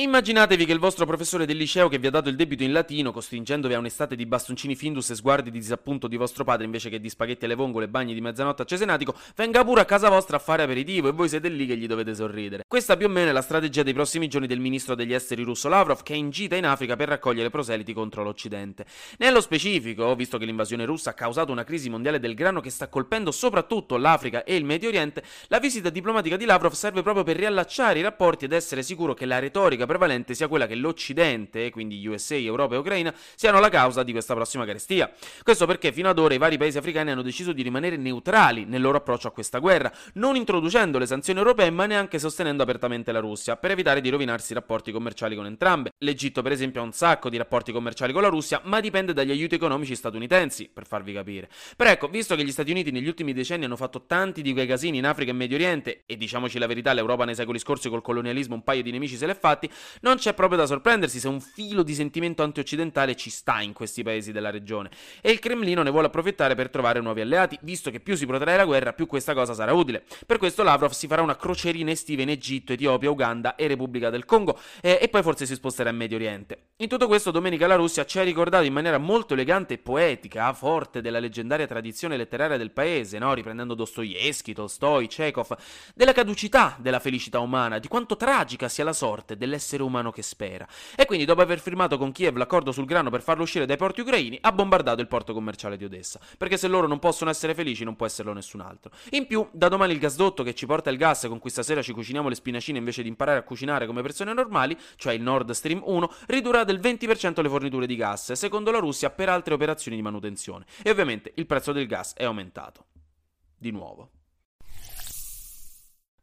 Immaginatevi che il vostro professore del liceo che vi ha dato il debito in latino, costringendovi a un'estate di bastoncini Findus e sguardi di disappunto di vostro padre invece che di spaghetti alle vongole e bagni di mezzanotte a Cesenatico, venga pure a casa vostra a fare aperitivo e voi siete lì che gli dovete sorridere. Questa più o meno è la strategia dei prossimi giorni del ministro degli esteri russo Lavrov che è in gita in Africa per raccogliere proseliti contro l'Occidente. Nello specifico, visto che l'invasione russa ha causato una crisi mondiale del grano che sta colpendo soprattutto l'Africa e il Medio Oriente, la visita diplomatica di Lavrov serve proprio per riallacciare i rapporti ed essere sicuro che la retorica prevalente sia quella che l'Occidente, quindi USA, Europa e Ucraina, siano la causa di questa prossima carestia. Questo perché fino ad ora i vari paesi africani hanno deciso di rimanere neutrali nel loro approccio a questa guerra, non introducendo le sanzioni europee ma neanche sostenendo apertamente la Russia, per evitare di rovinarsi i rapporti commerciali con entrambe. L'Egitto, per esempio, ha un sacco di rapporti commerciali con la Russia, ma dipende dagli aiuti economici statunitensi, per farvi capire. Però ecco, visto che gli Stati Uniti negli ultimi decenni hanno fatto tanti di quei casini in Africa e Medio Oriente, e diciamoci la verità, l'Europa nei secoli scorsi col colonialismo un paio di nemici se l'è fatti, non c'è proprio da sorprendersi se un filo di sentimento antioccidentale ci sta in questi paesi della regione. E il Cremlino ne vuole approfittare per trovare nuovi alleati, visto che più si protrae la guerra, più questa cosa sarà utile. Per questo Lavrov si farà una crocerina estiva in Egitto, Etiopia, Uganda e Repubblica del Congo, eh, e poi forse si sposterà in Medio Oriente. In tutto questo, domenica la Russia ci ha ricordato in maniera molto elegante e poetica, forte della leggendaria tradizione letteraria del paese, no? riprendendo Dostoevsky, Tolstoi, Chekhov, della caducità della felicità umana, di quanto tragica sia la sorte dell'essere umano che spera era. E quindi, dopo aver firmato con Kiev l'accordo sul grano per farlo uscire dai porti ucraini, ha bombardato il porto commerciale di Odessa. Perché se loro non possono essere felici, non può esserlo nessun altro. In più, da domani il gasdotto che ci porta il gas con cui stasera ci cuciniamo le spinacine invece di imparare a cucinare come persone normali, cioè il Nord Stream 1, ridurrà del 20% le forniture di gas, secondo la Russia, per altre operazioni di manutenzione. E ovviamente il prezzo del gas è aumentato. Di nuovo.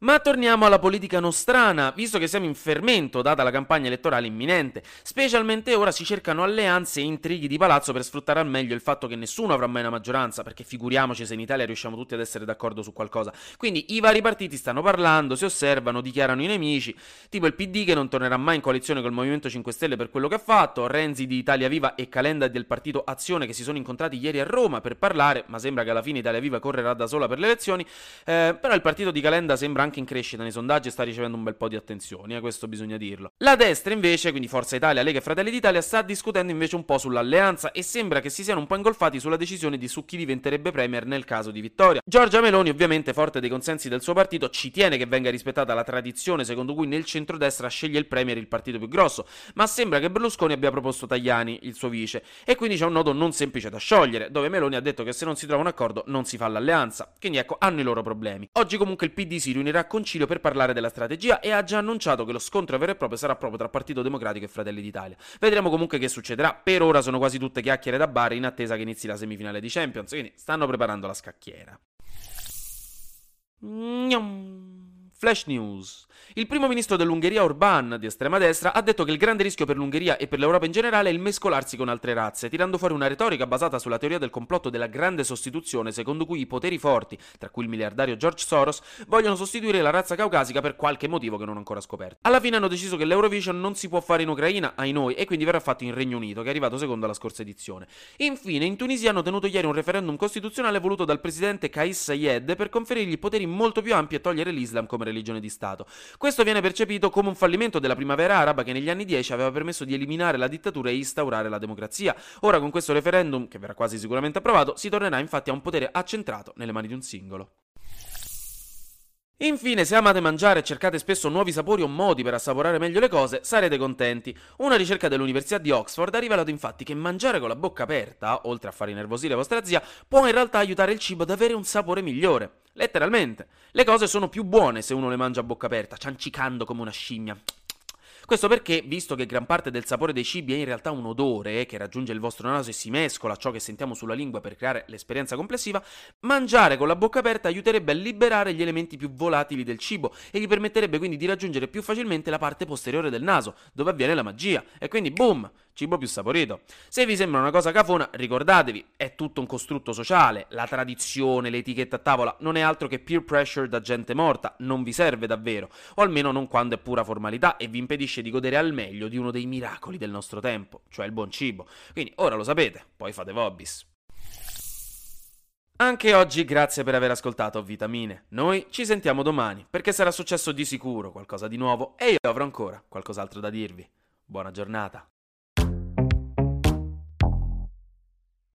Ma torniamo alla politica nostrana, visto che siamo in fermento data la campagna elettorale imminente. Specialmente ora si cercano alleanze e intrighi di palazzo per sfruttare al meglio il fatto che nessuno avrà mai una maggioranza, perché figuriamoci se in Italia riusciamo tutti ad essere d'accordo su qualcosa. Quindi i vari partiti stanno parlando, si osservano, dichiarano i nemici, tipo il PD che non tornerà mai in coalizione col Movimento 5 Stelle per quello che ha fatto, Renzi di Italia Viva e Calenda del partito Azione che si sono incontrati ieri a Roma per parlare, ma sembra che alla fine Italia Viva correrà da sola per le elezioni, eh, però il partito di Calenda sembra anche in crescita nei sondaggi e sta ricevendo un bel po' di attenzioni, eh, questo bisogna dirlo. La destra invece, quindi Forza Italia, Lega e Fratelli d'Italia, sta discutendo invece un po' sull'alleanza e sembra che si siano un po' ingolfati sulla decisione di su chi diventerebbe premier nel caso di vittoria. Giorgia Meloni, ovviamente forte dei consensi del suo partito, ci tiene che venga rispettata la tradizione secondo cui nel centrodestra sceglie il premier il partito più grosso, ma sembra che Berlusconi abbia proposto Tajani, il suo vice, e quindi c'è un nodo non semplice da sciogliere, dove Meloni ha detto che se non si trova un accordo non si fa l'alleanza. Quindi ecco, hanno i loro problemi. Oggi comunque il PD si riunirà a concilio per parlare della strategia e ha già annunciato che lo scontro vero e proprio sarà proprio tra Partito Democratico e Fratelli d'Italia. Vedremo comunque che succederà. Per ora sono quasi tutte chiacchiere da bar in attesa che inizi la semifinale di Champions, quindi stanno preparando la scacchiera. Flash News. Il primo ministro dell'Ungheria Orban, di estrema destra, ha detto che il grande rischio per l'Ungheria e per l'Europa in generale è il mescolarsi con altre razze, tirando fuori una retorica basata sulla teoria del complotto della grande sostituzione, secondo cui i poteri forti, tra cui il miliardario George Soros, vogliono sostituire la razza caucasica per qualche motivo che non ho ancora scoperto. Alla fine hanno deciso che l'Eurovision non si può fare in Ucraina, ai noi, e quindi verrà fatto in Regno Unito, che è arrivato secondo alla scorsa edizione. Infine, in Tunisia hanno tenuto ieri un referendum costituzionale voluto dal presidente Kais Sayed per conferirgli poteri molto più ampi e togliere l'Islam come religione di Stato. Questo viene percepito come un fallimento della primavera araba che negli anni 10 aveva permesso di eliminare la dittatura e instaurare la democrazia. Ora con questo referendum, che verrà quasi sicuramente approvato, si tornerà infatti a un potere accentrato nelle mani di un singolo. Infine, se amate mangiare e cercate spesso nuovi sapori o modi per assaporare meglio le cose, sarete contenti. Una ricerca dell'Università di Oxford ha rivelato infatti che mangiare con la bocca aperta, oltre a far innervosire vostra zia, può in realtà aiutare il cibo ad avere un sapore migliore. Letteralmente. Le cose sono più buone se uno le mangia a bocca aperta, ciancicando come una scimmia. Questo perché, visto che gran parte del sapore dei cibi è in realtà un odore che raggiunge il vostro naso e si mescola a ciò che sentiamo sulla lingua per creare l'esperienza complessiva, mangiare con la bocca aperta aiuterebbe a liberare gli elementi più volatili del cibo e gli permetterebbe quindi di raggiungere più facilmente la parte posteriore del naso, dove avviene la magia. E quindi, boom! cibo più saporito. Se vi sembra una cosa cafona, ricordatevi, è tutto un costrutto sociale, la tradizione, l'etichetta a tavola non è altro che peer pressure da gente morta, non vi serve davvero, o almeno non quando è pura formalità e vi impedisce di godere al meglio di uno dei miracoli del nostro tempo, cioè il buon cibo. Quindi ora lo sapete, poi fate vobis. Anche oggi grazie per aver ascoltato Vitamine. Noi ci sentiamo domani, perché sarà successo di sicuro qualcosa di nuovo e io avrò ancora qualcos'altro da dirvi. Buona giornata.